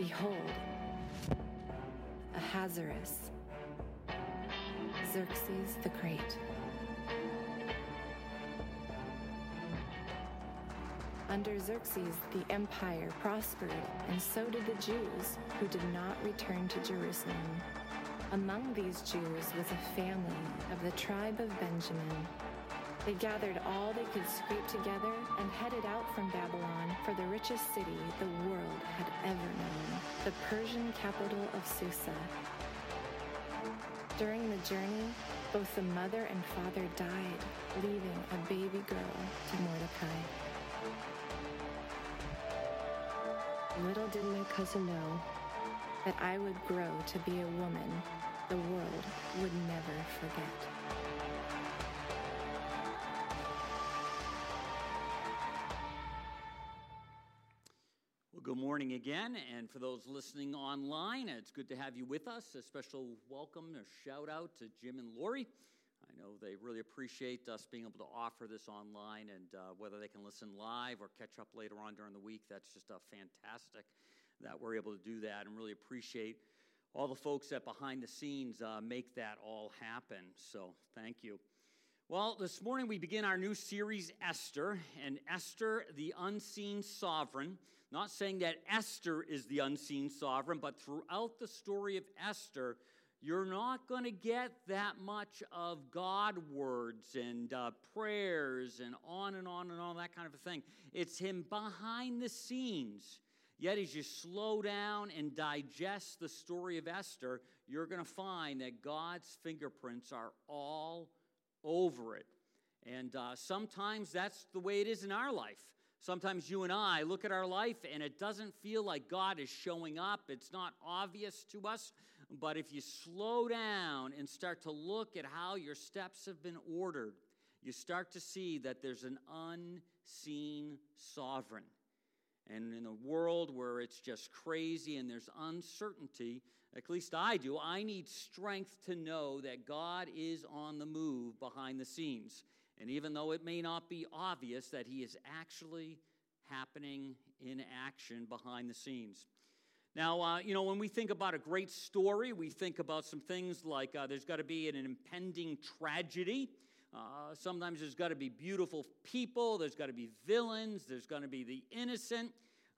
Behold, Ahasuerus, Xerxes the Great. Under Xerxes, the empire prospered, and so did the Jews, who did not return to Jerusalem. Among these Jews was a family of the tribe of Benjamin. They gathered all they could scrape together and headed out from Babylon for the richest city the world had ever known, the Persian capital of Susa. During the journey, both the mother and father died, leaving a baby girl to Mordecai. Little did my cousin know that I would grow to be a woman the world would never forget. Again. And for those listening online, it's good to have you with us. A special welcome or shout out to Jim and Lori. I know they really appreciate us being able to offer this online, and uh, whether they can listen live or catch up later on during the week, that's just a fantastic that we're able to do that and really appreciate all the folks that behind the scenes uh, make that all happen. So thank you. Well, this morning we begin our new series, Esther, and Esther, the unseen sovereign. Not saying that Esther is the unseen sovereign, but throughout the story of Esther, you're not going to get that much of God words and uh, prayers and on and on and on, that kind of a thing. It's Him behind the scenes Yet, as you slow down and digest the story of Esther, you're going to find that God's fingerprints are all over it. And uh, sometimes that's the way it is in our life. Sometimes you and I look at our life and it doesn't feel like God is showing up. It's not obvious to us. But if you slow down and start to look at how your steps have been ordered, you start to see that there's an unseen sovereign. And in a world where it's just crazy and there's uncertainty, at least I do, I need strength to know that God is on the move behind the scenes. And even though it may not be obvious, that He is actually happening in action behind the scenes. Now, uh, you know, when we think about a great story, we think about some things like uh, there's got to be an impending tragedy. Uh, sometimes there's got to be beautiful people, there's got to be villains, there's going to be the innocent,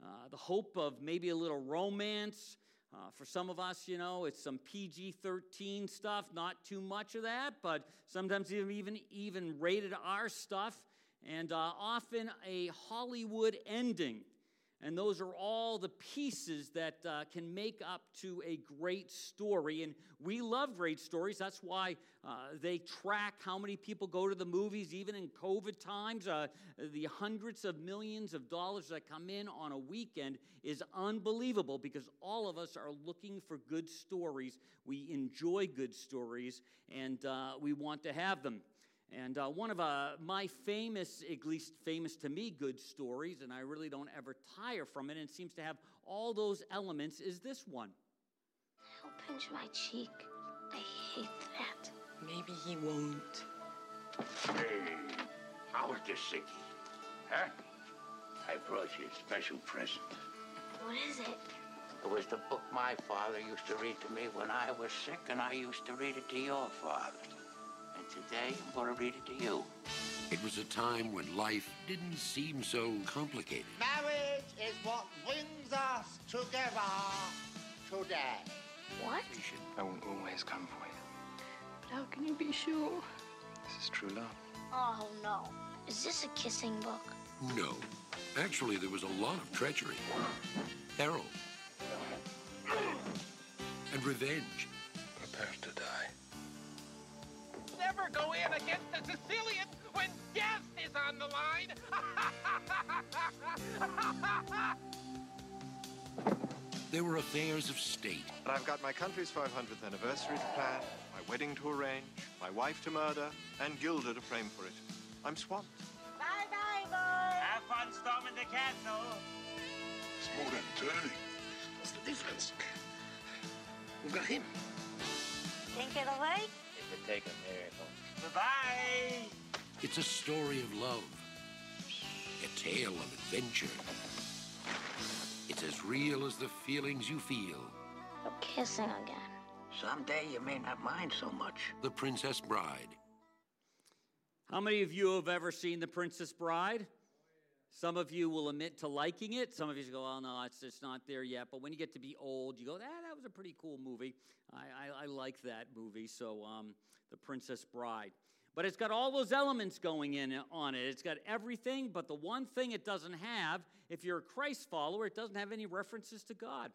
uh, the hope of maybe a little romance. Uh, for some of us, you know, it's some PG 13 stuff, not too much of that, but sometimes even, even rated R stuff, and uh, often a Hollywood ending. And those are all the pieces that uh, can make up to a great story. And we love great stories. That's why uh, they track how many people go to the movies, even in COVID times. Uh, the hundreds of millions of dollars that come in on a weekend is unbelievable because all of us are looking for good stories. We enjoy good stories and uh, we want to have them. And uh, one of uh, my famous, at least famous to me, good stories, and I really don't ever tire from it, and it seems to have all those elements, is this one. He'll pinch my cheek. I hate that. Maybe he won't. Hey, how's the sickie? Huh? I brought you a special present. What is it? It was the book my father used to read to me when I was sick, and I used to read it to your father. Today, I'm going to read it to you. It was a time when life didn't seem so complicated. Marriage is what brings us together today. What? I won't always come for you. But how can you be sure? This is true love. Oh, no. Is this a kissing book? No. Actually, there was a lot of treachery, peril, and revenge. Prepare to die never go in against a Sicilian when death is on the line. there were affairs of state. But I've got my country's 500th anniversary to plan, my wedding to arrange, my wife to murder, and Guilder to frame for it. I'm swamped. Bye bye, boys. Have fun storming the castle. It's more than eternity. What's the difference? We've got him. Think it'll work? Could take a miracle. Bye-bye. It's a story of love, a tale of adventure. It's It's as real as the feelings you feel. We're kissing again. Someday you may not mind so much. The Princess Bride. How many of you have ever seen The Princess Bride? Some of you will admit to liking it. Some of you go, "Oh no, it's just not there yet." But when you get to be old, you go, "Ah, that was a pretty cool movie. I, I, I like that movie." So, um, The Princess Bride. But it's got all those elements going in on it. It's got everything, but the one thing it doesn't have, if you're a Christ follower, it doesn't have any references to God.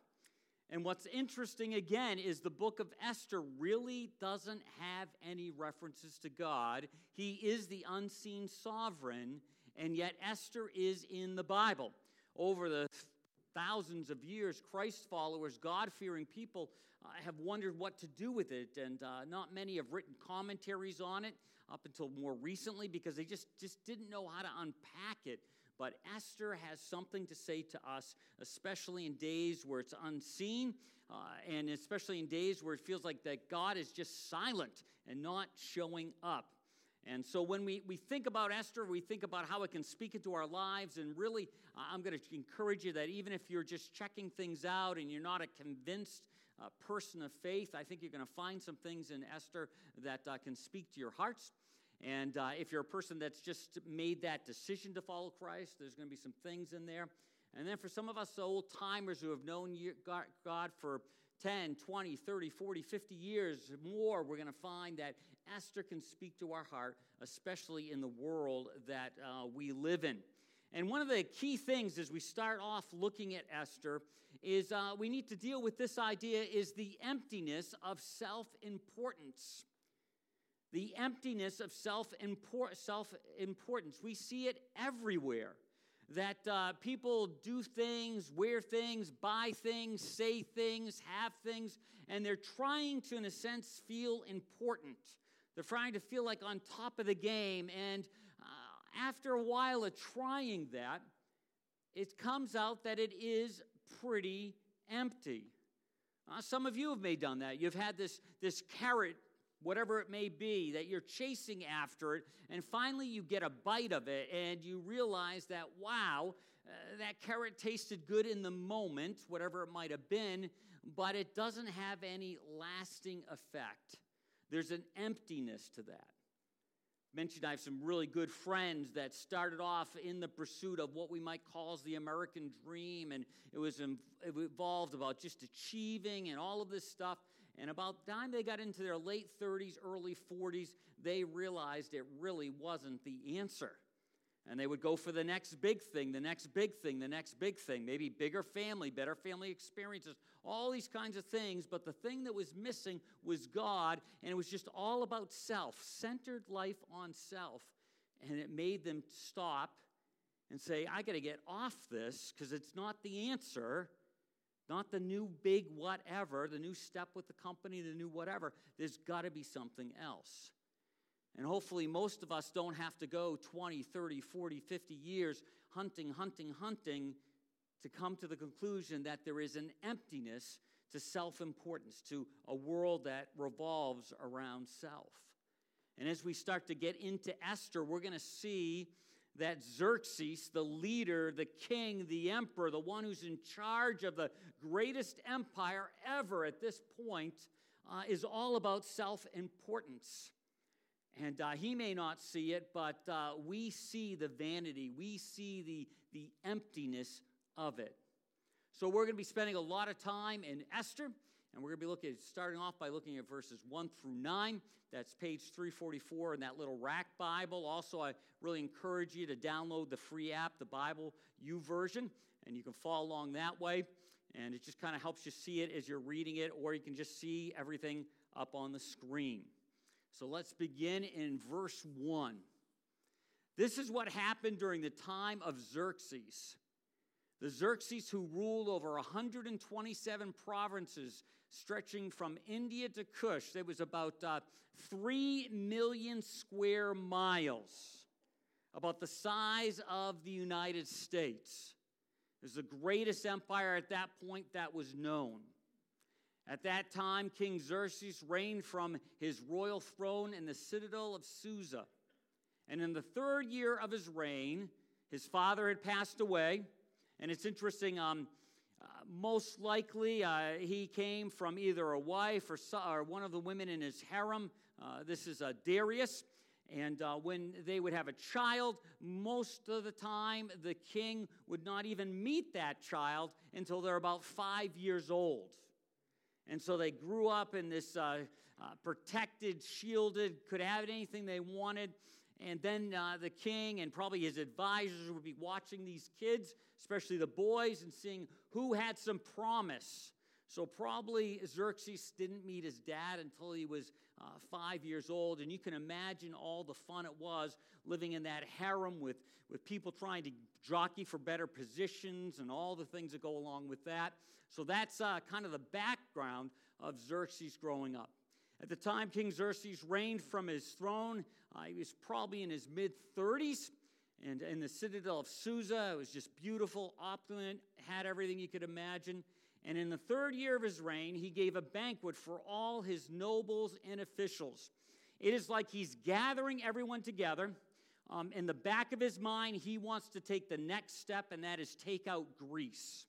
And what's interesting again is the book of Esther really doesn't have any references to God. He is the unseen sovereign, and yet Esther is in the Bible. Over the thousands of years, Christ followers, God fearing people, uh, have wondered what to do with it, and uh, not many have written commentaries on it up until more recently because they just, just didn't know how to unpack it. But Esther has something to say to us, especially in days where it's unseen, uh, and especially in days where it feels like that God is just silent and not showing up. And so when we, we think about Esther, we think about how it can speak into our lives. And really, I'm going to encourage you that even if you're just checking things out and you're not a convinced uh, person of faith, I think you're going to find some things in Esther that uh, can speak to your hearts. And uh, if you're a person that's just made that decision to follow Christ, there's going to be some things in there. And then for some of us old timers who have known God for 10, 20, 30, 40, 50 years more, we're going to find that Esther can speak to our heart, especially in the world that uh, we live in. And one of the key things as we start off looking at Esther is uh, we need to deal with this idea is the emptiness of self-importance. The emptiness of self-importance. We see it everywhere. That uh, people do things, wear things, buy things, say things, have things, and they're trying to, in a sense, feel important. They're trying to feel like on top of the game. And uh, after a while of trying that, it comes out that it is pretty empty. Uh, some of you have may done that. You've had this, this carrot, whatever it may be, that you're chasing after it, and finally you get a bite of it, and you realize that, wow, uh, that carrot tasted good in the moment, whatever it might have been, but it doesn't have any lasting effect. There's an emptiness to that mentioned I have some really good friends that started off in the pursuit of what we might call the American dream, and it was it evolved about just achieving and all of this stuff. And about the time they got into their late 30s, early 40s, they realized it really wasn't the answer. And they would go for the next big thing, the next big thing, the next big thing, maybe bigger family, better family experiences, all these kinds of things. But the thing that was missing was God, and it was just all about self, centered life on self. And it made them stop and say, I got to get off this because it's not the answer, not the new big whatever, the new step with the company, the new whatever. There's got to be something else. And hopefully, most of us don't have to go 20, 30, 40, 50 years hunting, hunting, hunting to come to the conclusion that there is an emptiness to self importance, to a world that revolves around self. And as we start to get into Esther, we're going to see that Xerxes, the leader, the king, the emperor, the one who's in charge of the greatest empire ever at this point, uh, is all about self importance. And uh, he may not see it, but uh, we see the vanity, we see the, the emptiness of it. So we're going to be spending a lot of time in Esther, and we're going to be looking, starting off by looking at verses 1 through 9. That's page 344 in that little rack Bible. Also, I really encourage you to download the free app, the Bible U YouVersion, and you can follow along that way. And it just kind of helps you see it as you're reading it, or you can just see everything up on the screen. So let's begin in verse 1. This is what happened during the time of Xerxes. The Xerxes who ruled over 127 provinces stretching from India to Kush. There was about uh, 3 million square miles, about the size of the United States. It was the greatest empire at that point that was known. At that time, King Xerxes reigned from his royal throne in the citadel of Susa. And in the third year of his reign, his father had passed away. And it's interesting, um, most likely, uh, he came from either a wife or, so, or, one of the women in his harem. Uh, this is uh, Darius. And uh, when they would have a child, most of the time the king would not even meet that child until they're about five years old. And so they grew up in this uh, uh, protected, shielded, could have anything they wanted. And then uh, the king and probably his advisors would be watching these kids, especially the boys, and seeing who had some promise. So probably Xerxes didn't meet his dad until he was uh, five years old. And you can imagine all the fun it was living in that harem with, with people trying to jockey for better positions and all the things that go along with that. So that's uh, kind of the background of Xerxes growing up. At the time King Xerxes reigned from his throne, uh, he was probably in his mid 30s. And in the citadel of Susa, it was just beautiful, opulent, had everything you could imagine. And in the third year of his reign, he gave a banquet for all his nobles and officials. It is like he's gathering everyone together. Um, in the back of his mind, he wants to take the next step, and that is take out Greece.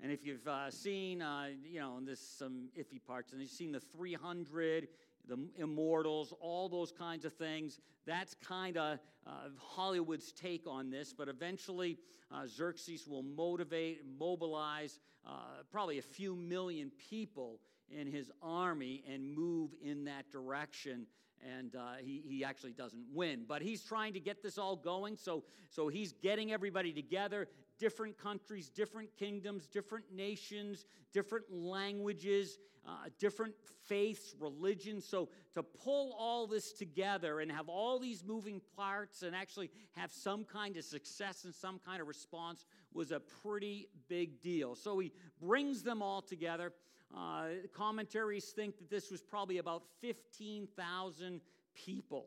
And if you've uh, seen, uh, you know, there's some iffy parts, and you've seen the 300, the Immortals, all those kinds of things, that's kind of uh, Hollywood's take on this. But eventually, uh, Xerxes will motivate, mobilize uh, probably a few million people in his army and move in that direction and uh, he, he actually doesn't win. But he's trying to get this all going, so, so he's getting everybody together, different countries, different kingdoms, different nations, different languages, uh, different faiths, religions. So to pull all this together and have all these moving parts and actually have some kind of success and some kind of response was a pretty big deal. So he brings them all together. Uh, commentaries think that this was probably about 15,000 people.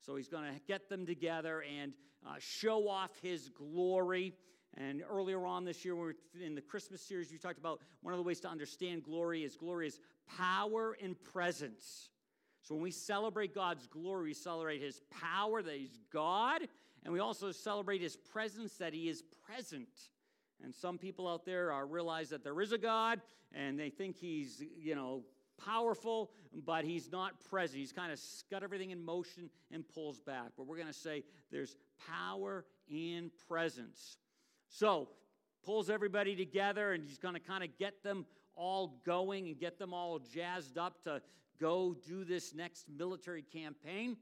So he's going to get them together and uh, show off his glory. And earlier on this year, in the Christmas series, we talked about one of the ways to understand glory is glory is power and presence. So when we celebrate God's glory, we celebrate his power that he's God, and we also celebrate his presence that he is present. And some people out there are realize that there is a God, and they think he's, you know, powerful, but he's not present. He's kind of got everything in motion and pulls back. But we're going to say there's power and presence. So, pulls everybody together and he's going to kind of get them all going and get them all jazzed up to go do this next military campaign.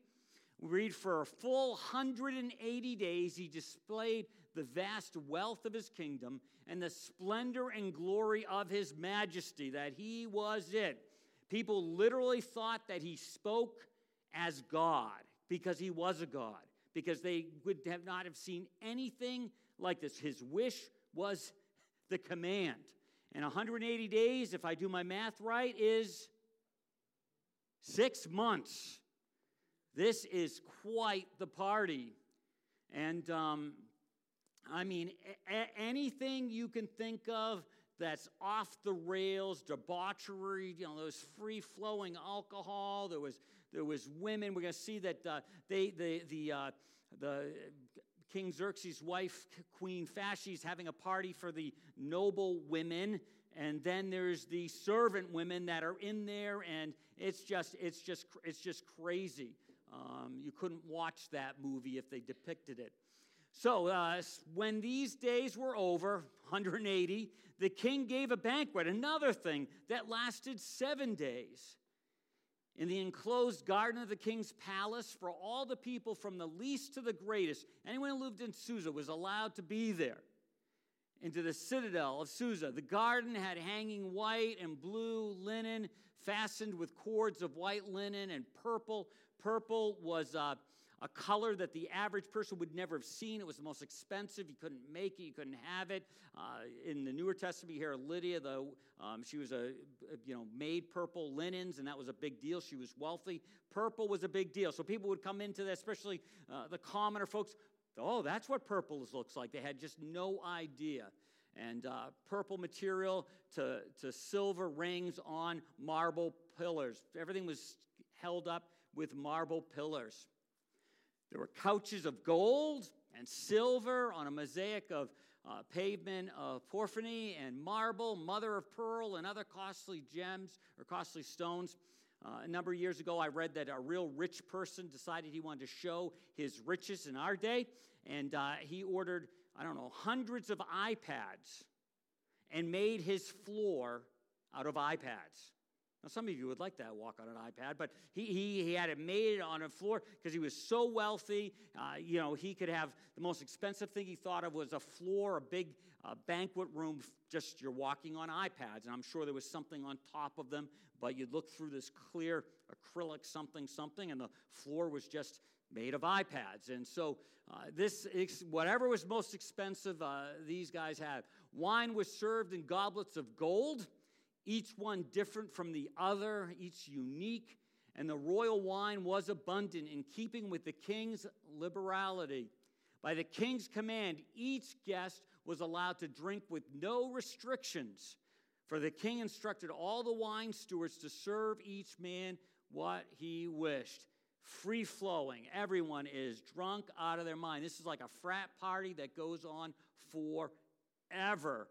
We read for a full 180 days, he displayed the vast wealth of his kingdom and the splendor and glory of his majesty, that he was it. People literally thought that he spoke as God because he was a God, because they would have not have seen anything like this. His wish was the command. And 180 days, if I do my math right, is six months. This is quite the party. And um, I mean, a- anything you can think of that's off the rails, debauchery, you know, those free flowing alcohol. There was, there was women. We're going to see that uh, they, the, the, uh, the King Xerxes' wife, Queen is having a party for the noble women. And then there's the servant women that are in there, and it's just, it's just, it's just crazy. Um, you couldn't watch that movie if they depicted it. So, uh, when these days were over, 180, the king gave a banquet, another thing that lasted seven days in the enclosed garden of the king's palace for all the people from the least to the greatest. Anyone who lived in Susa was allowed to be there. Into the citadel of Susa. The garden had hanging white and blue linen fastened with cords of white linen and purple. Purple was. Uh, a color that the average person would never have seen. It was the most expensive. You couldn't make it. You couldn't have it. Uh, in the Newer Testament, hear Lydia, the, um, she was a, you know, made purple linens, and that was a big deal. She was wealthy. Purple was a big deal. So people would come into that, especially uh, the commoner folks. Oh, that's what purple looks like. They had just no idea. And uh, purple material to, to silver rings on marble pillars. Everything was held up with marble pillars. There were couches of gold and silver on a mosaic of uh, pavement of porphyry and marble, mother of pearl, and other costly gems or costly stones. Uh, a number of years ago, I read that a real rich person decided he wanted to show his riches in our day, and uh, he ordered, I don't know, hundreds of iPads and made his floor out of iPads. Now, some of you would like that walk on an iPad, but he, he, he had it made on a floor because he was so wealthy. Uh, you know, he could have the most expensive thing he thought of was a floor, a big uh, banquet room, just you're walking on iPads. And I'm sure there was something on top of them, but you'd look through this clear acrylic something, something, and the floor was just made of iPads. And so, uh, this, whatever was most expensive, uh, these guys had. Wine was served in goblets of gold each one different from the other, each unique, and the royal wine was abundant in keeping with the king's liberality. By the king's command, each guest was allowed to drink with no restrictions, for the king instructed all the wine stewards to serve each man what he wished. Free flowing. Everyone is drunk out of their mind. This is like a frat party that goes on forever.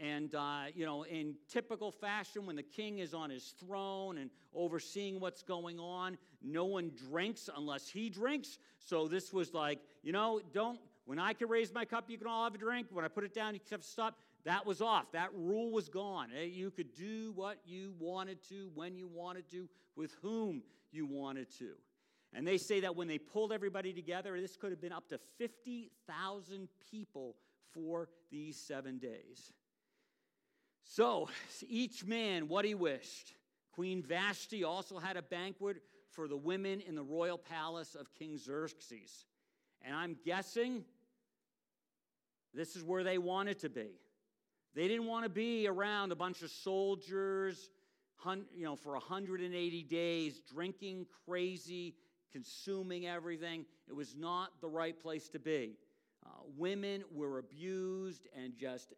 And, uh, you know, in typical fashion, when the king is on his throne and overseeing what's going on, no one drinks unless he drinks. So this was like, you know, don't, when I can raise my cup, you can all have a drink. When I put it down, you have to stop. That was off. That rule was gone. Eh, you could do what you wanted to, when you wanted to, with whom you wanted to. And they say that when they pulled everybody together, this could have been up to 50,000 people for these seven days. So, each man what he wished. Queen Vashti also had a banquet for the women in the royal palace of King Xerxes. And I'm guessing this is where they wanted to be. They didn't want to be around a bunch of soldiers, you know, for 180 days, drinking crazy, consuming everything. It was not the right place to be. Uh, women were abused and just,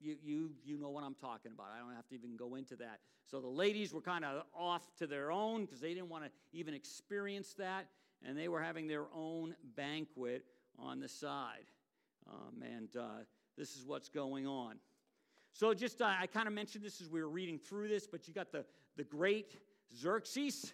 you, you, you know what I'm talking about. I don't have to even go into that. So the ladies were kind of off to their own because they didn't want to even experience that. And they were having their own banquet on the side. Um, and uh, this is what's going on. So just, uh, I kind of mentioned this as we were reading through this, but you got the, the great Xerxes.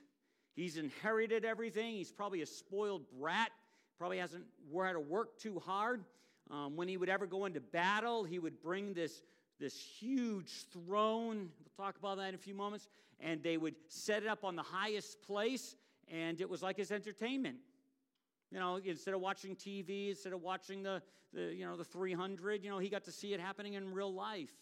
He's inherited everything. He's probably a spoiled brat probably hasn't had to work too hard. Um, when he would ever go into battle, he would bring this, this huge throne. We'll talk about that in a few moments. And they would set it up on the highest place, and it was like his entertainment. You know, instead of watching TV, instead of watching the, the you know, the 300, you know, he got to see it happening in real life.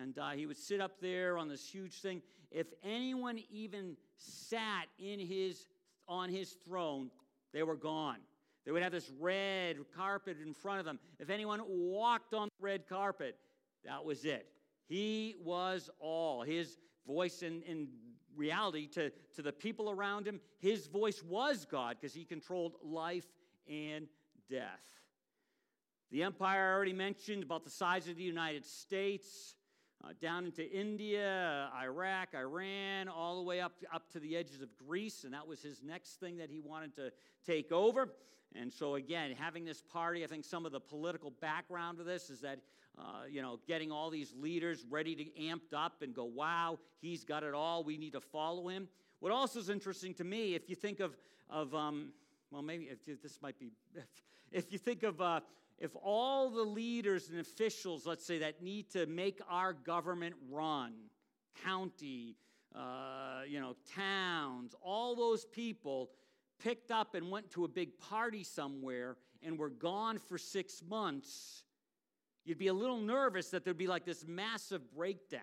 And uh, he would sit up there on this huge thing. If anyone even sat in his, on his throne, they were gone. They would have this red carpet in front of them. If anyone walked on the red carpet, that was it. He was all. His voice in, in reality to, to the people around him, his voice was God because he controlled life and death. The empire I already mentioned about the size of the United States, uh, down into India, Iraq, Iran, all the way up, up to the edges of Greece, and that was his next thing that he wanted to take over. And so, again, having this party, I think some of the political background of this is that, uh, you know, getting all these leaders ready to amped up and go, wow, he's got it all. We need to follow him. What also is interesting to me, if you think of, of um, well, maybe if, this might be, if, if you think of, uh, if all the leaders and officials, let's say, that need to make our government run, county, uh, you know, towns, all those people picked up and went to a big party somewhere and were gone for six months, you'd be a little nervous that there'd be like this massive breakdown.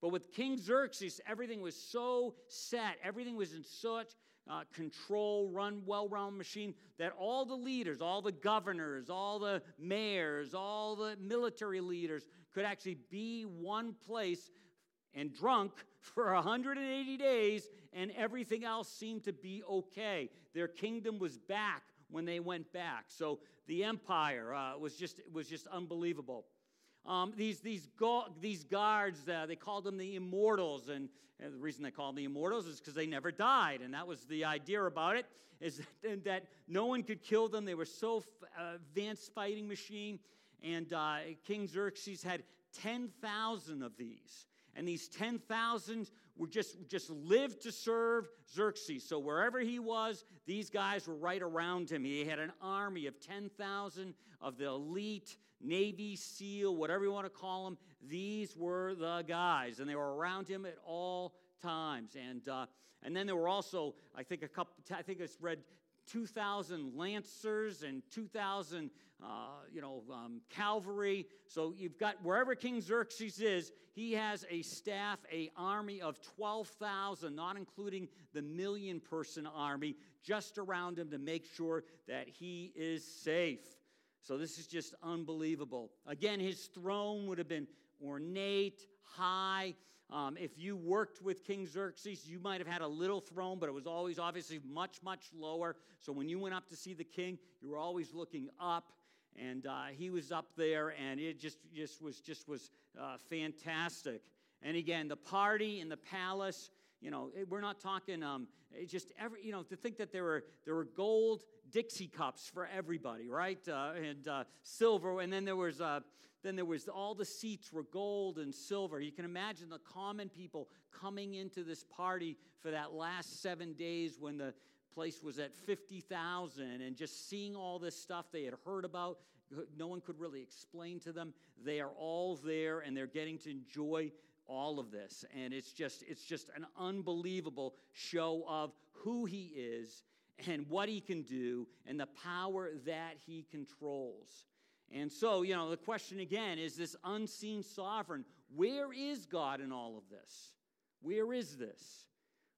But with King Xerxes, everything was so set, everything was in such uh, control, run well run machine that all the leaders, all the governors, all the mayors, all the military leaders could actually be one place and drunk for 180 days, and everything else seemed to be okay. Their kingdom was back when they went back. So the empire uh, was, just, was just unbelievable. Um, these, these, go- these guards, uh, they called them the immortals. And, the reason they called them the immortals is because they never died. And that was the idea about it, is that, that no one could kill them. They were so uh, advanced fighting machine. And uh, King Xerxes had 10,000 of these. And these 10,000 were just, just lived to serve Xerxes. So wherever he was, these guys were right around him. He had an army of 10,000 of the elite Navy SEAL, whatever you want to call them. These were the guys, and they were around him at all times. And, uh, and then there were also, I think, a couple, I think it's read 2,000 lancers and 2,000, uh, you know, um, cavalry. So you've got wherever King Xerxes is, he has a staff, a army of 12,000, not including the million person army, just around him to make sure that he is safe. So this is just unbelievable. Again, his throne would have been ornate, high. Um, if you worked with King Xerxes, you might have had a little throne, but it was always obviously much, much lower. So when you went up to see the king, you were always looking up, and uh, he was up there, and it just, just was just was uh, fantastic. And again, the party in the palace. You know, we're not talking um, just every. You know, to think that there were there were gold Dixie cups for everybody, right? Uh, and uh, silver, and then there was uh, then there was all the seats were gold and silver. You can imagine the common people coming into this party for that last seven days when the place was at 50,000 and just seeing all this stuff they had heard about. No one could really explain to them. They are all there and they're getting to enjoy all of this. And it's just, it's just an unbelievable show of who he is and what he can do and the power that he controls. And so, you know, the question again is this unseen sovereign. Where is God in all of this? Where is this?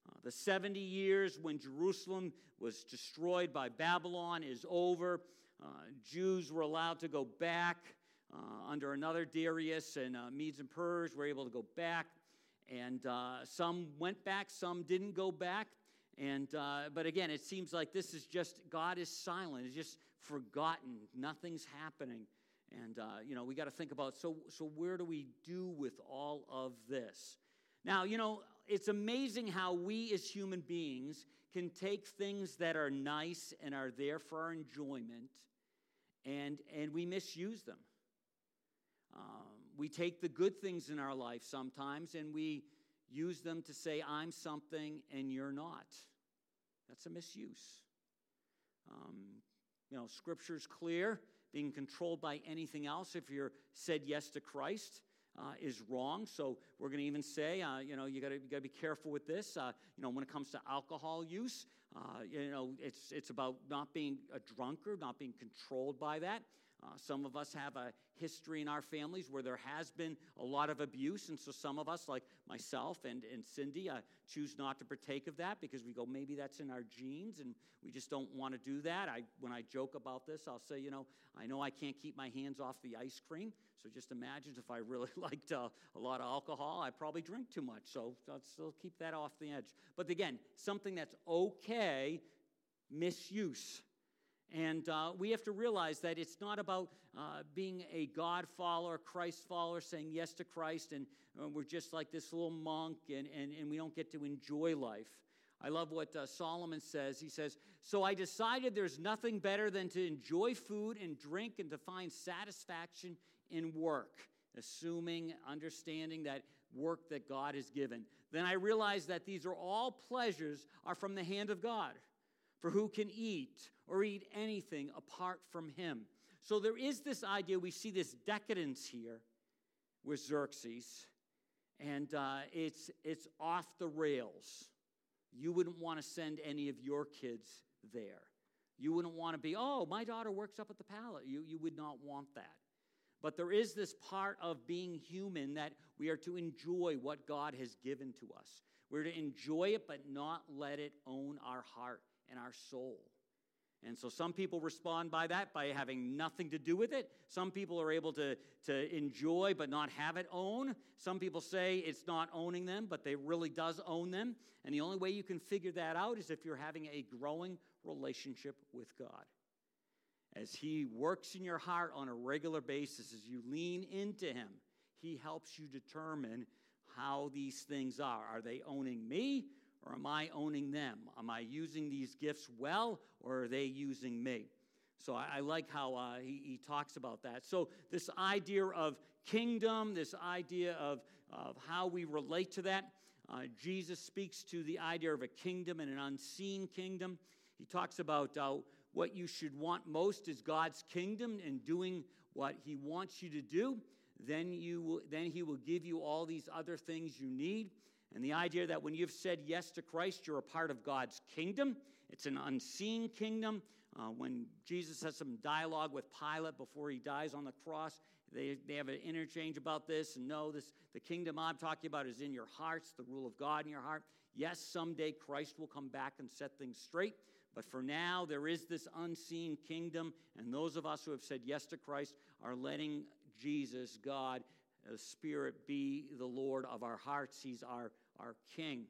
Uh, the 70 years when Jerusalem was destroyed by Babylon is over. Uh, Jews were allowed to go back uh, under another Darius, and uh, Medes and Pers were able to go back. And uh, some went back, some didn't go back. And, uh, but again, it seems like this is just, God is silent. It's just forgotten. Nothing's happening. And, uh, you know, we got to think about so, so where do we do with all of this? Now, you know, it's amazing how we as human beings can take things that are nice and are there for our enjoyment and, and we misuse them. Um, we take the good things in our life sometimes and we use them to say, I'm something and you're not. That's a misuse. Um, you know, Scripture's clear. Being controlled by anything else, if you're said yes to Christ, uh, is wrong. So we're going to even say, uh, you know, you got to be careful with this. Uh, you know, when it comes to alcohol use, uh, you know, it's it's about not being a drunkard, not being controlled by that. Uh, some of us have a history in our families where there has been a lot of abuse, and so some of us, like myself and, and Cindy, uh, choose not to partake of that because we go, maybe that's in our genes, and we just don't want to do that. I, when I joke about this, I'll say, you know, I know I can't keep my hands off the ice cream, so just imagine if I really liked uh, a lot of alcohol, I'd probably drink too much, so I'll still keep that off the edge. But again, something that's okay, misuse and uh, we have to realize that it's not about uh, being a God follower, Christ follower, saying yes to Christ, and uh, we're just like this little monk and, and, and we don't get to enjoy life. I love what uh, Solomon says. He says, So I decided there's nothing better than to enjoy food and drink and to find satisfaction in work, assuming, understanding that work that God has given. Then I realized that these are all pleasures are from the hand of God. For who can eat or eat anything apart from him? So there is this idea, we see this decadence here with Xerxes, and uh, it's, it's off the rails. You wouldn't want to send any of your kids there. You wouldn't want to be, oh, my daughter works up at the palace. You, you would not want that. But there is this part of being human that we are to enjoy what God has given to us. We're to enjoy it, but not let it own our heart and our soul. And so some people respond by that by having nothing to do with it. Some people are able to, to enjoy but not have it own. Some people say it's not owning them, but they really does own them. And the only way you can figure that out is if you're having a growing relationship with God. as He works in your heart on a regular basis, as you lean into Him, He helps you determine how these things are. Are they owning me or am I owning them? Am I using these gifts well or are they using me? So I, I like how uh, he, he talks about that. So, this idea of kingdom, this idea of, of how we relate to that, uh, Jesus speaks to the idea of a kingdom and an unseen kingdom. He talks about uh, what you should want most is God's kingdom and doing what He wants you to do. Then, you will, then He will give you all these other things you need. And the idea that when you've said yes to Christ, you're a part of God's kingdom. It's an unseen kingdom. Uh, when Jesus has some dialogue with Pilate before he dies on the cross, they, they have an interchange about this. And no, this, the kingdom I'm talking about is in your hearts, the rule of God in your heart. Yes, someday Christ will come back and set things straight. But for now, there is this unseen kingdom, and those of us who have said yes to Christ are letting Jesus, God, the Spirit, be the Lord of our hearts. He's our, our King.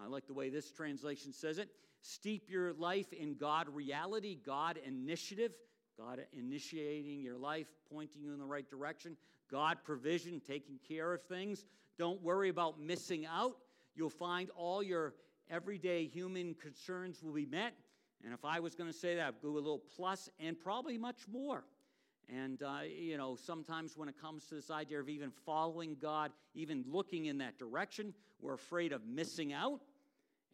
I like the way this translation says it. Steep your life in God reality, God initiative, God initiating your life, pointing you in the right direction, God provision, taking care of things. Don't worry about missing out. You'll find all your everyday human concerns will be met. And if I was going to say that, I'd go a little plus and probably much more. And, uh, you know, sometimes when it comes to this idea of even following God, even looking in that direction, we're afraid of missing out.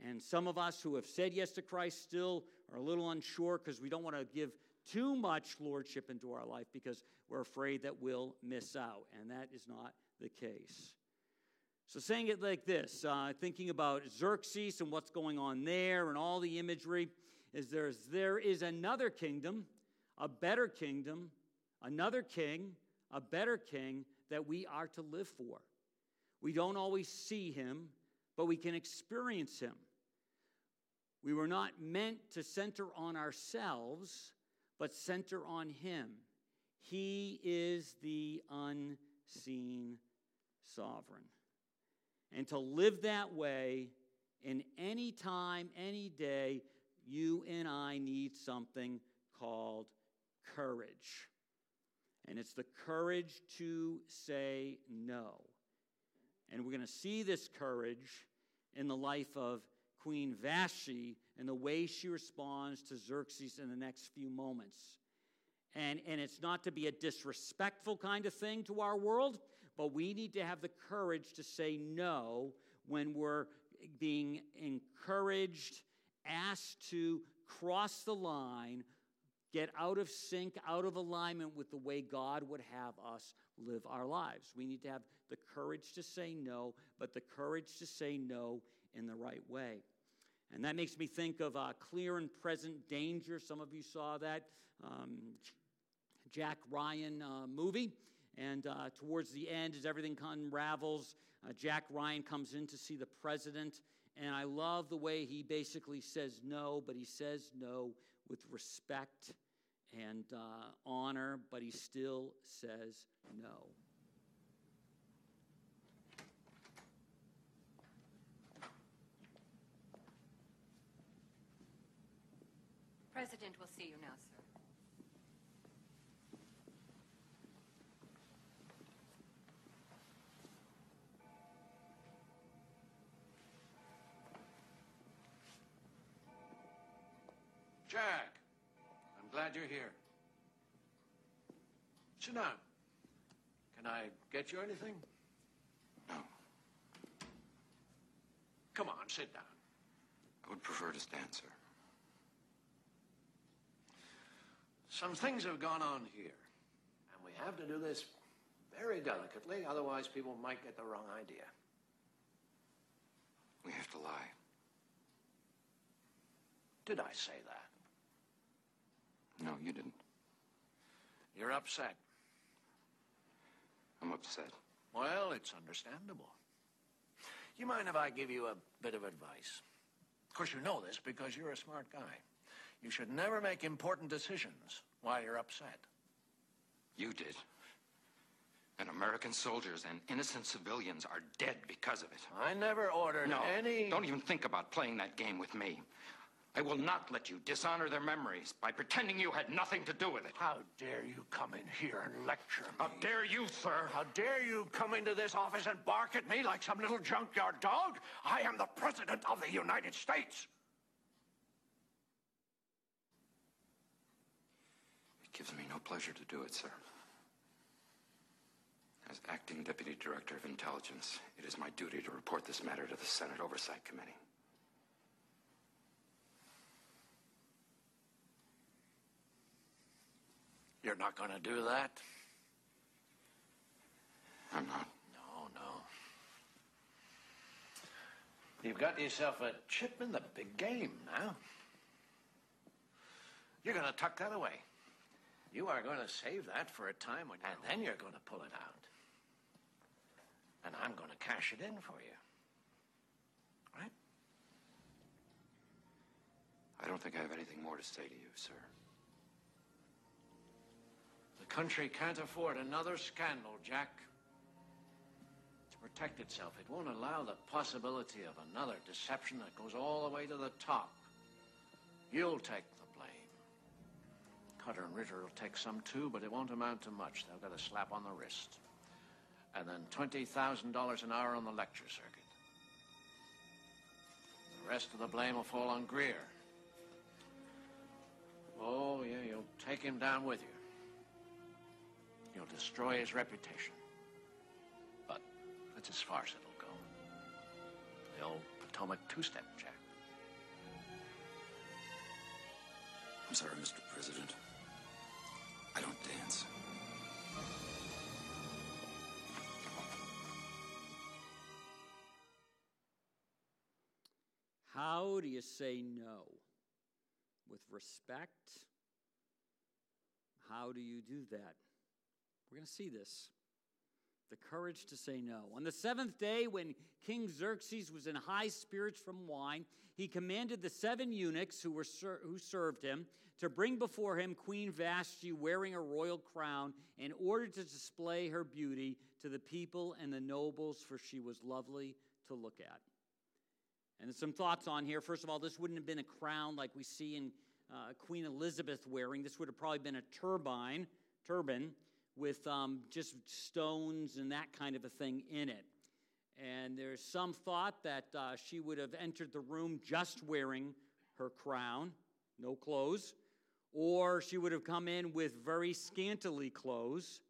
And some of us who have said yes to Christ still are a little unsure because we don't want to give too much lordship into our life because we're afraid that we'll miss out. And that is not the case. So, saying it like this, uh, thinking about Xerxes and what's going on there and all the imagery, is there's, there is another kingdom, a better kingdom, another king, a better king that we are to live for. We don't always see him, but we can experience him. We were not meant to center on ourselves, but center on him. He is the unseen sovereign. And to live that way in any time, any day, you and I need something called courage. And it's the courage to say no. And we're going to see this courage in the life of Queen Vashti and the way she responds to Xerxes in the next few moments. And, and it's not to be a disrespectful kind of thing to our world, but we need to have the courage to say no when we're being encouraged asked to cross the line, get out of sync, out of alignment with the way God would have us live our lives. We need to have the courage to say no, but the courage to say no in the right way. And that makes me think of a clear and present danger. Some of you saw that um, Jack Ryan uh, movie. And uh, towards the end, as everything unravels, uh, Jack Ryan comes in to see the president and I love the way he basically says no, but he says no with respect and uh, honor, but he still says no. President will see you now, sir. You're here. Sit down. Can I get you anything? No. Come on, sit down. I would prefer to stand, sir. Some things have gone on here, and we have to do this very delicately, otherwise, people might get the wrong idea. We have to lie. Did I say that? No, you didn't. You're upset. I'm upset. Well, it's understandable. You mind if I give you a bit of advice? Of course, you know this because you're a smart guy. You should never make important decisions while you're upset. You did. And American soldiers and innocent civilians are dead because of it. I never ordered no, any. Don't even think about playing that game with me. I will not let you dishonor their memories by pretending you had nothing to do with it. How dare you come in here and lecture me? How dare you, sir? How dare you come into this office and bark at me like some little junkyard dog? I am the President of the United States. It gives me no pleasure to do it, sir. As acting Deputy Director of Intelligence, it is my duty to report this matter to the Senate Oversight Committee. You're not going to do that? I'm not. No, no. You've got yourself a chip in the big game now. You're going to tuck that away. You are going to save that for a time when, and then you're going to pull it out. And I'm going to cash it in for you. Right? I don't think I have anything more to say to you, sir. The country can't afford another scandal, Jack. To protect itself, it won't allow the possibility of another deception that goes all the way to the top. You'll take the blame. Cutter and Ritter will take some too, but it won't amount to much. They'll get a slap on the wrist. And then $20,000 an hour on the lecture circuit. The rest of the blame will fall on Greer. Oh, yeah, you'll take him down with you. You'll destroy his reputation. But that's as far as it'll go. The old Potomac two-step, Jack. I'm sorry, Mr. President. I don't dance. How do you say no? With respect? How do you do that? We're going to see this. The courage to say no. On the seventh day, when King Xerxes was in high spirits from wine, he commanded the seven eunuchs who, were ser- who served him to bring before him Queen Vashti wearing a royal crown in order to display her beauty to the people and the nobles, for she was lovely to look at. And some thoughts on here. First of all, this wouldn't have been a crown like we see in uh, Queen Elizabeth wearing. This would have probably been a turbine, turban with um, just stones and that kind of a thing in it. And there's some thought that uh, she would have entered the room just wearing her crown, no clothes, or she would have come in with very scantily clothes.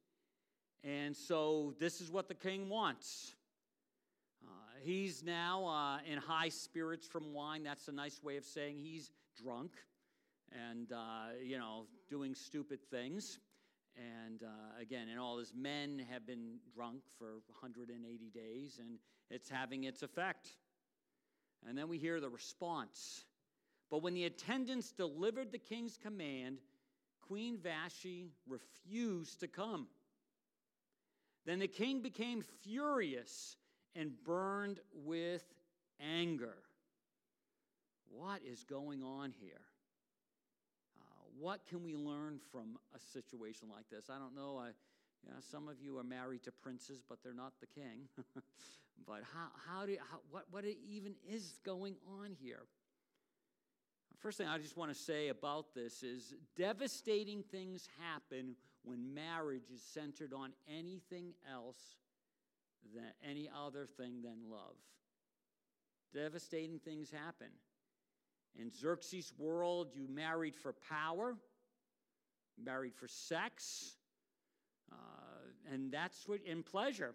And so this is what the king wants. Uh, he's now uh, in high spirits from wine. That's a nice way of saying he's drunk and, uh, you know, doing stupid things. And uh, again, and all his men have been drunk for 180 days, and it's having its effect. And then we hear the response. But when the attendants delivered the king's command, Queen Vashti refused to come. Then the king became furious and burned with anger. What is going on here? What can we learn from a situation like this? I don't know. I, you know, some of you are married to princes, but they're not the king. but how, how do how, what, what even is going on here? First thing I just want to say about this is devastating things happen when marriage is centered on anything else than any other thing than love. Devastating things happen. In Xerxes' world, you married for power, married for sex, uh, and that's what in pleasure.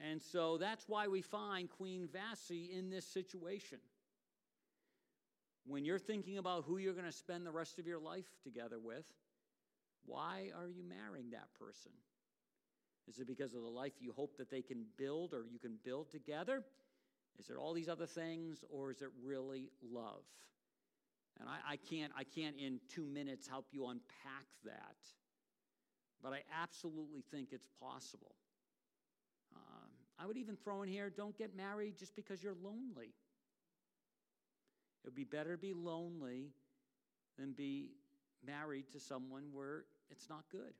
And so that's why we find Queen Vashti in this situation. When you're thinking about who you're going to spend the rest of your life together with, why are you marrying that person? Is it because of the life you hope that they can build or you can build together? Is it all these other things, or is it really love? And I, I, can't, I can't in two minutes help you unpack that, but I absolutely think it's possible. Um, I would even throw in here don't get married just because you're lonely. It would be better to be lonely than be married to someone where it's not good.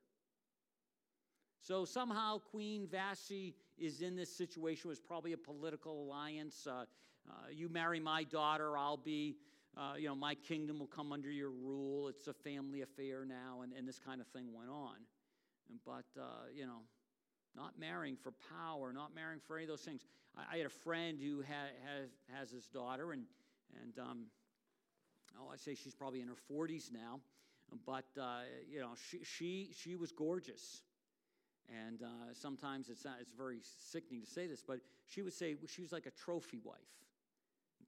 So somehow Queen Vashti is in this situation. Was probably a political alliance. Uh, uh, you marry my daughter, I'll be uh, you know, my kingdom will come under your rule. It's a family affair now, and, and this kind of thing went on. But, uh, you know, not marrying for power, not marrying for any of those things. I, I had a friend who ha- has, has his daughter, and, and um, oh, I say she's probably in her 40s now, but, uh, you know, she, she, she was gorgeous. And uh, sometimes it's, not, it's very sickening to say this, but she would say she was like a trophy wife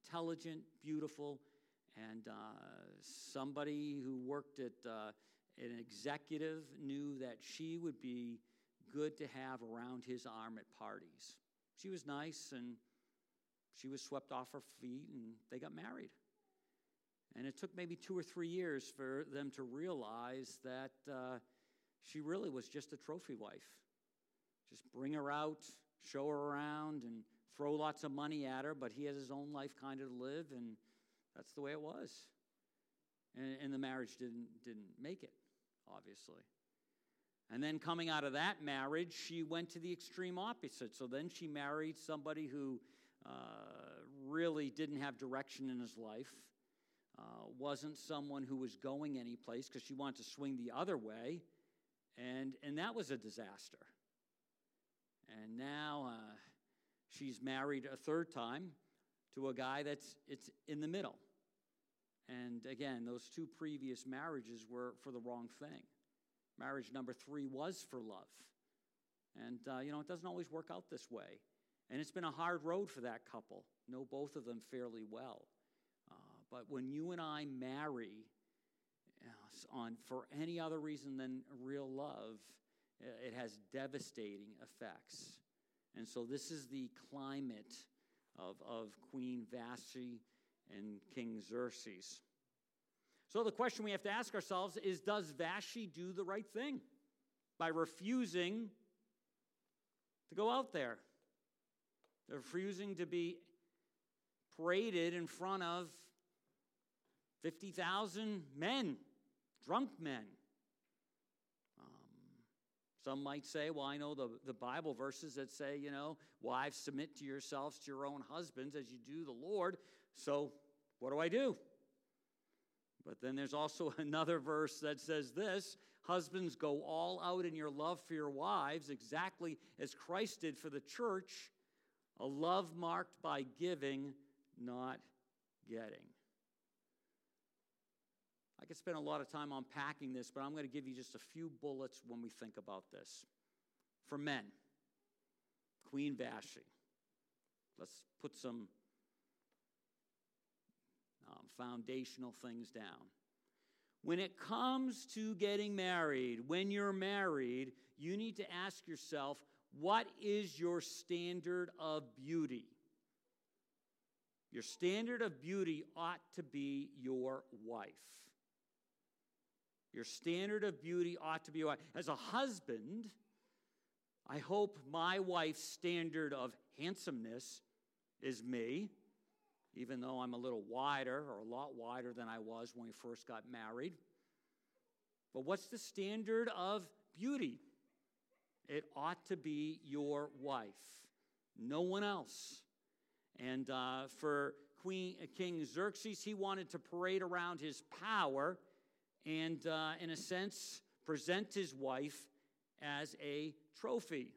intelligent, beautiful, and uh, somebody who worked at uh, an executive knew that she would be good to have around his arm at parties. She was nice and she was swept off her feet, and they got married. And it took maybe two or three years for them to realize that uh, she really was just a trophy wife. Just bring her out, show her around, and throw lots of money at her, but he has his own life kind of to live, and that's the way it was. And, and the marriage didn't, didn't make it, obviously. And then coming out of that marriage, she went to the extreme opposite. So then she married somebody who uh, really didn't have direction in his life, uh, wasn't someone who was going anyplace because she wanted to swing the other way. And, and that was a disaster. And now uh, she's married a third time to a guy that's it's in the middle. And again, those two previous marriages were for the wrong thing. Marriage number three was for love. And, uh, you know, it doesn't always work out this way. And it's been a hard road for that couple. Know both of them fairly well. Uh, but when you and I marry on for any other reason than real love, it has devastating effects. And so this is the climate of, of Queen Vashti and King Xerxes. So the question we have to ask ourselves is Does Vashti do the right thing by refusing to go out there? refusing to be paraded in front of 50,000 men, drunk men. Um, some might say, well, I know the, the Bible verses that say, you know, wives, submit to yourselves to your own husbands as you do the Lord. So what do I do? But then there's also another verse that says this Husbands, go all out in your love for your wives, exactly as Christ did for the church, a love marked by giving, not getting. Could spend a lot of time unpacking this, but I'm going to give you just a few bullets when we think about this. For men, Queen Vashti. Let's put some um, foundational things down. When it comes to getting married, when you're married, you need to ask yourself what is your standard of beauty? Your standard of beauty ought to be your wife. Your standard of beauty ought to be as a husband. I hope my wife's standard of handsomeness is me, even though I'm a little wider or a lot wider than I was when we first got married. But what's the standard of beauty? It ought to be your wife, no one else. And uh, for Queen King Xerxes, he wanted to parade around his power and, uh, in a sense, present his wife as a trophy.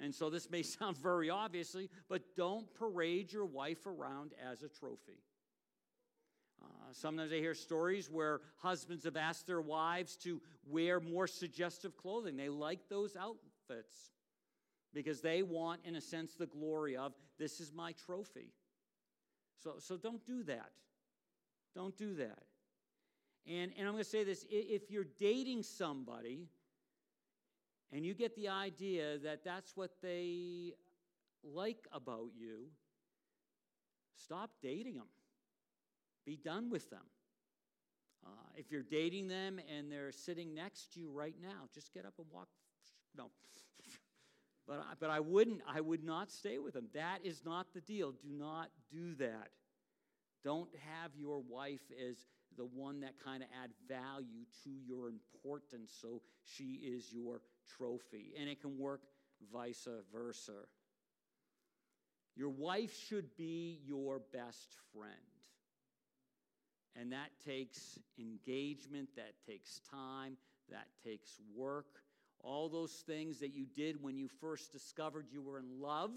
And so this may sound very obviously, but don't parade your wife around as a trophy. Uh, sometimes I hear stories where husbands have asked their wives to wear more suggestive clothing. They like those outfits because they want, in a sense, the glory of this is my trophy. So, so don't do that. Don't do that. And, and I'm going to say this if you're dating somebody and you get the idea that that's what they like about you, stop dating them. Be done with them. Uh, if you're dating them and they're sitting next to you right now, just get up and walk. No. but, I, but I wouldn't, I would not stay with them. That is not the deal. Do not do that. Don't have your wife as the one that kind of add value to your importance so she is your trophy. And it can work vice versa. Your wife should be your best friend. And that takes engagement, that takes time, that takes work. All those things that you did when you first discovered you were in love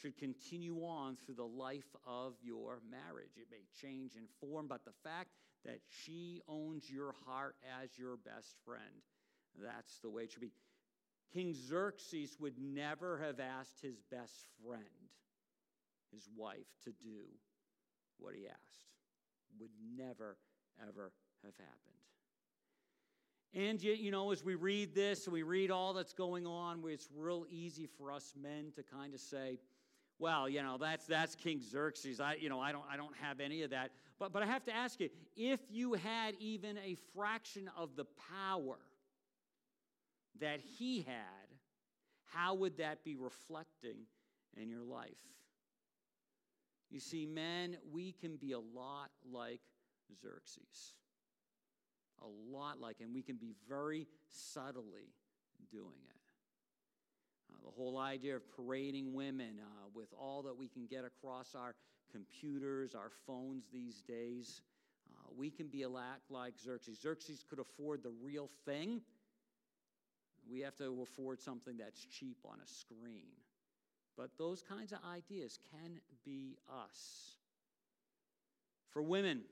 should continue on through the life of your marriage. It may change in form, but the fact that she owns your heart as your best friend, that's the way it should be. King Xerxes would never have asked his best friend, his wife, to do what he asked. Would never, ever have happened. And yet, you know, as we read this, we read all that's going on, it's real easy for us men to kind of say, well, you know, that's that's King Xerxes. I, you know, I don't I don't have any of that. But but I have to ask you, if you had even a fraction of the power that he had, how would that be reflecting in your life? You see, men, we can be a lot like Xerxes. A lot like, and we can be very subtly doing it. Uh, the whole idea of parading women uh, with all that we can get across our computers, our phones these days, uh, we can be a lack like Xerxes. Xerxes could afford the real thing. We have to afford something that's cheap on a screen. But those kinds of ideas can be us. For women,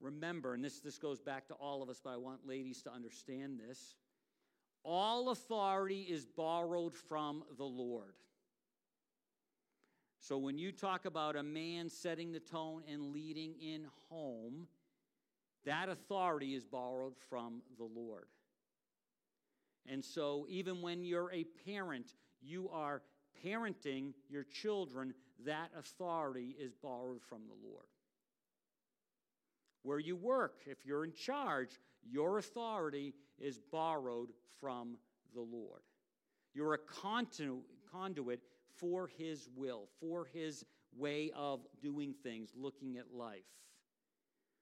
remember, and this, this goes back to all of us, but I want ladies to understand this all authority is borrowed from the Lord. So when you talk about a man setting the tone and leading in home, that authority is borrowed from the Lord. And so, even when you're a parent, you are parenting your children, that authority is borrowed from the Lord. Where you work, if you're in charge, your authority is borrowed from the Lord. You're a conduit for His will, for His way of doing things, looking at life.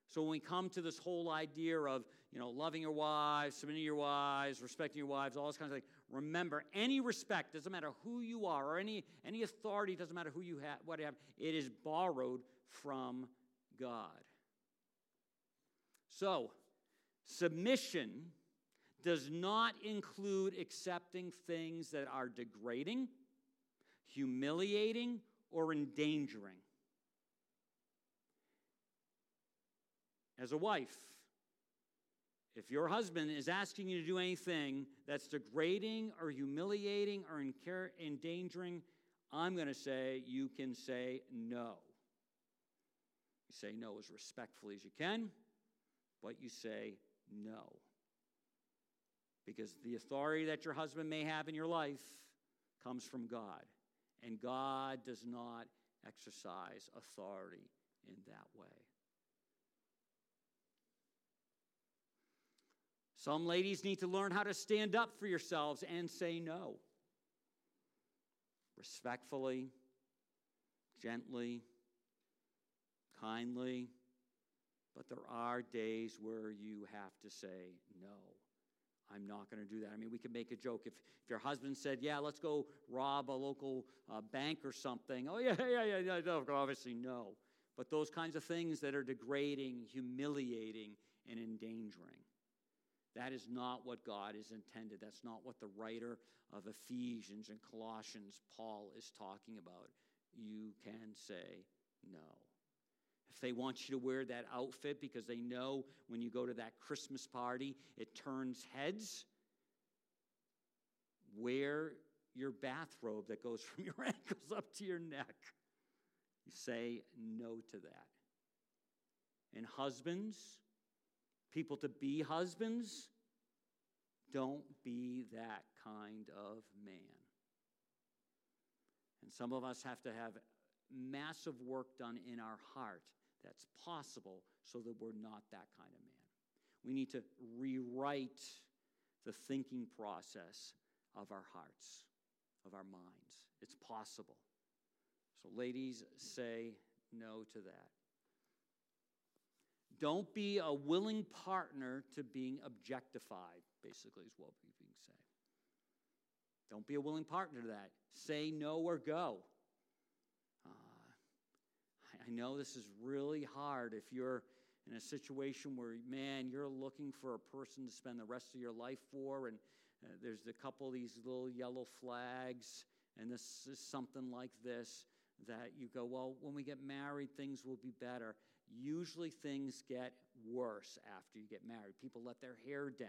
So when we come to this whole idea of, you know, loving your wives, submitting your wives, respecting your wives, all this kind of thing, remember, any respect, doesn't matter who you are, or any, any authority, doesn't matter who you have, what you have, it is borrowed from God. So, submission does not include accepting things that are degrading, humiliating, or endangering. As a wife, if your husband is asking you to do anything that's degrading or humiliating or endangering, I'm going to say you can say no. You say no as respectfully as you can, but you say no. Because the authority that your husband may have in your life comes from God, and God does not exercise authority in that way. Some ladies need to learn how to stand up for yourselves and say no. Respectfully, gently, kindly. But there are days where you have to say no. I'm not going to do that. I mean, we can make a joke. If, if your husband said, Yeah, let's go rob a local uh, bank or something, oh, yeah, yeah, yeah, yeah, no, obviously no. But those kinds of things that are degrading, humiliating, and endangering. That is not what God is intended. That's not what the writer of Ephesians and Colossians, Paul, is talking about. You can say no. If they want you to wear that outfit because they know when you go to that Christmas party, it turns heads, wear your bathrobe that goes from your ankles up to your neck. You say no to that. And husbands, people to be husbands, don't be that kind of man. And some of us have to have massive work done in our heart that's possible so that we're not that kind of man. We need to rewrite the thinking process of our hearts, of our minds. It's possible. So, ladies, say no to that. Don't be a willing partner to being objectified, basically, is what we can say. Don't be a willing partner to that. Say no or go. I know this is really hard if you're in a situation where, man, you're looking for a person to spend the rest of your life for, and uh, there's a couple of these little yellow flags, and this is something like this that you go, well, when we get married, things will be better. Usually things get worse after you get married. People let their hair down.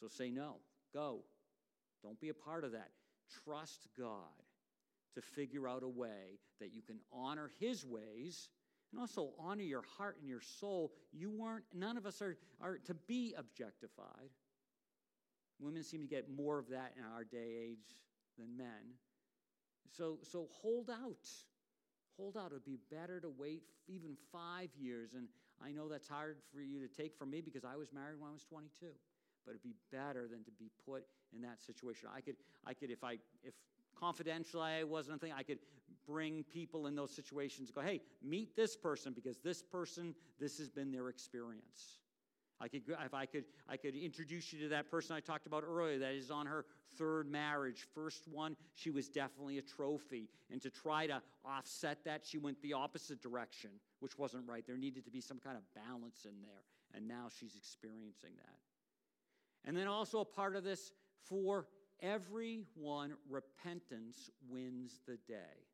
So say no, go. Don't be a part of that. Trust God to figure out a way that you can honor His ways and also honor your heart and your soul. You weren't, none of us are, are to be objectified. Women seem to get more of that in our day age than men. So, so hold out. Hold out. It would be better to wait even five years. And I know that's hard for you to take from me because I was married when I was 22. But it'd be better than to be put in that situation. I could, I could, if I, if confidentially I wasn't a thing, I could bring people in those situations. Go, hey, meet this person because this person, this has been their experience. I could, if I could, I could introduce you to that person I talked about earlier that is on her third marriage. First one, she was definitely a trophy. And to try to offset that, she went the opposite direction, which wasn't right. There needed to be some kind of balance in there. And now she's experiencing that. And then also a part of this for everyone, repentance wins the day.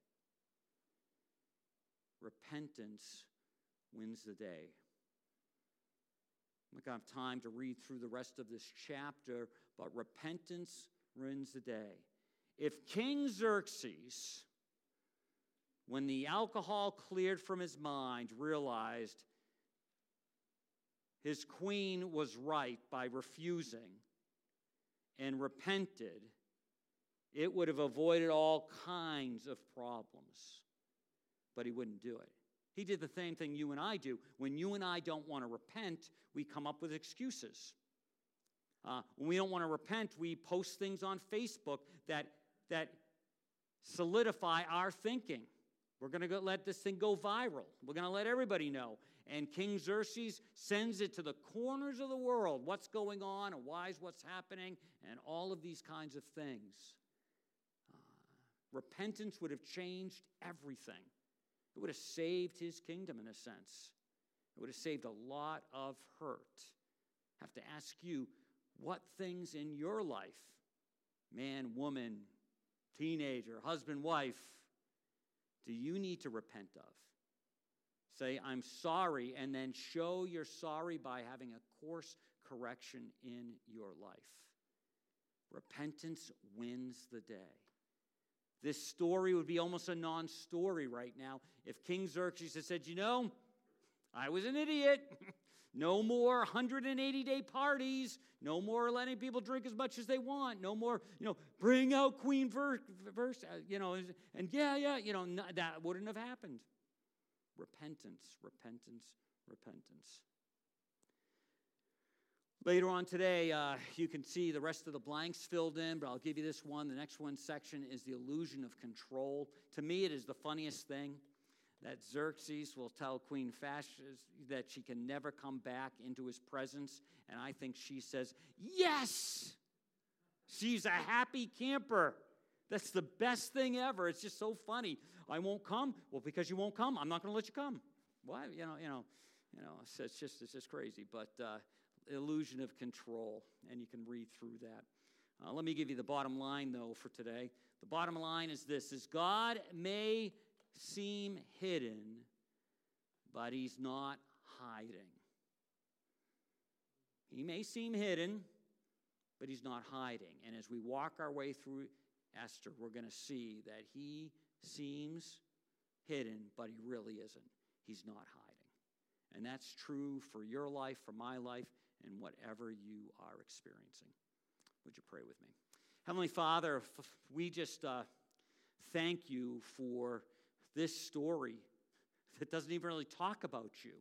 Repentance wins the day. I'm not going to have time to read through the rest of this chapter, but repentance wins the day. If King Xerxes, when the alcohol cleared from his mind, realized his queen was right by refusing and repented, it would have avoided all kinds of problems. But he wouldn't do it. He did the same thing you and I do. When you and I don't want to repent, we come up with excuses. Uh, when we don't want to repent, we post things on Facebook that, that solidify our thinking. We're going to let this thing go viral. We're going to let everybody know. And King Xerxes sends it to the corners of the world what's going on and why is what's happening and all of these kinds of things. Uh, repentance would have changed everything. It would have saved his kingdom in a sense. It would have saved a lot of hurt. I have to ask you, what things in your life, man, woman, teenager, husband, wife, do you need to repent of? Say, I'm sorry, and then show you're sorry by having a course correction in your life. Repentance wins the day. This story would be almost a non story right now if King Xerxes had said, You know, I was an idiot. no more 180 day parties. No more letting people drink as much as they want. No more, you know, bring out Queen Verse, uh, you know, and yeah, yeah, you know, that wouldn't have happened. Repentance, repentance, repentance. Later on today, uh, you can see the rest of the blanks filled in, but I'll give you this one. The next one section is the illusion of control. To me, it is the funniest thing that Xerxes will tell Queen Vashti that she can never come back into his presence. And I think she says, Yes! She's a happy camper. That's the best thing ever. It's just so funny. I won't come. Well, because you won't come, I'm not going to let you come. Why? You know, you know, you know. It's just, it's just crazy. But uh, illusion of control, and you can read through that. Uh, let me give you the bottom line, though, for today. The bottom line is this: is God may seem hidden, but He's not hiding. He may seem hidden, but He's not hiding. And as we walk our way through Esther, we're going to see that He seems hidden, but He really isn't. He's not hiding. And that's true for your life, for my life, and whatever you are experiencing. Would you pray with me? Heavenly Father, we just uh, thank you for this story that doesn't even really talk about you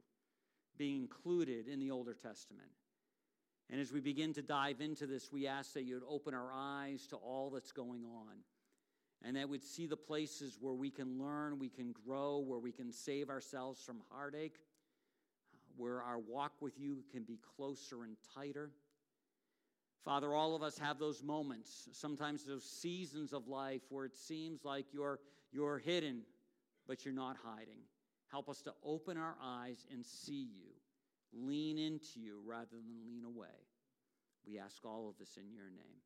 being included in the Older Testament. And as we begin to dive into this, we ask that you would open our eyes to all that's going on and that we'd see the places where we can learn, we can grow, where we can save ourselves from heartache where our walk with you can be closer and tighter. Father, all of us have those moments, sometimes those seasons of life where it seems like you're, you're hidden, but you're not hiding. Help us to open our eyes and see you, lean into you rather than lean away. We ask all of this in your name.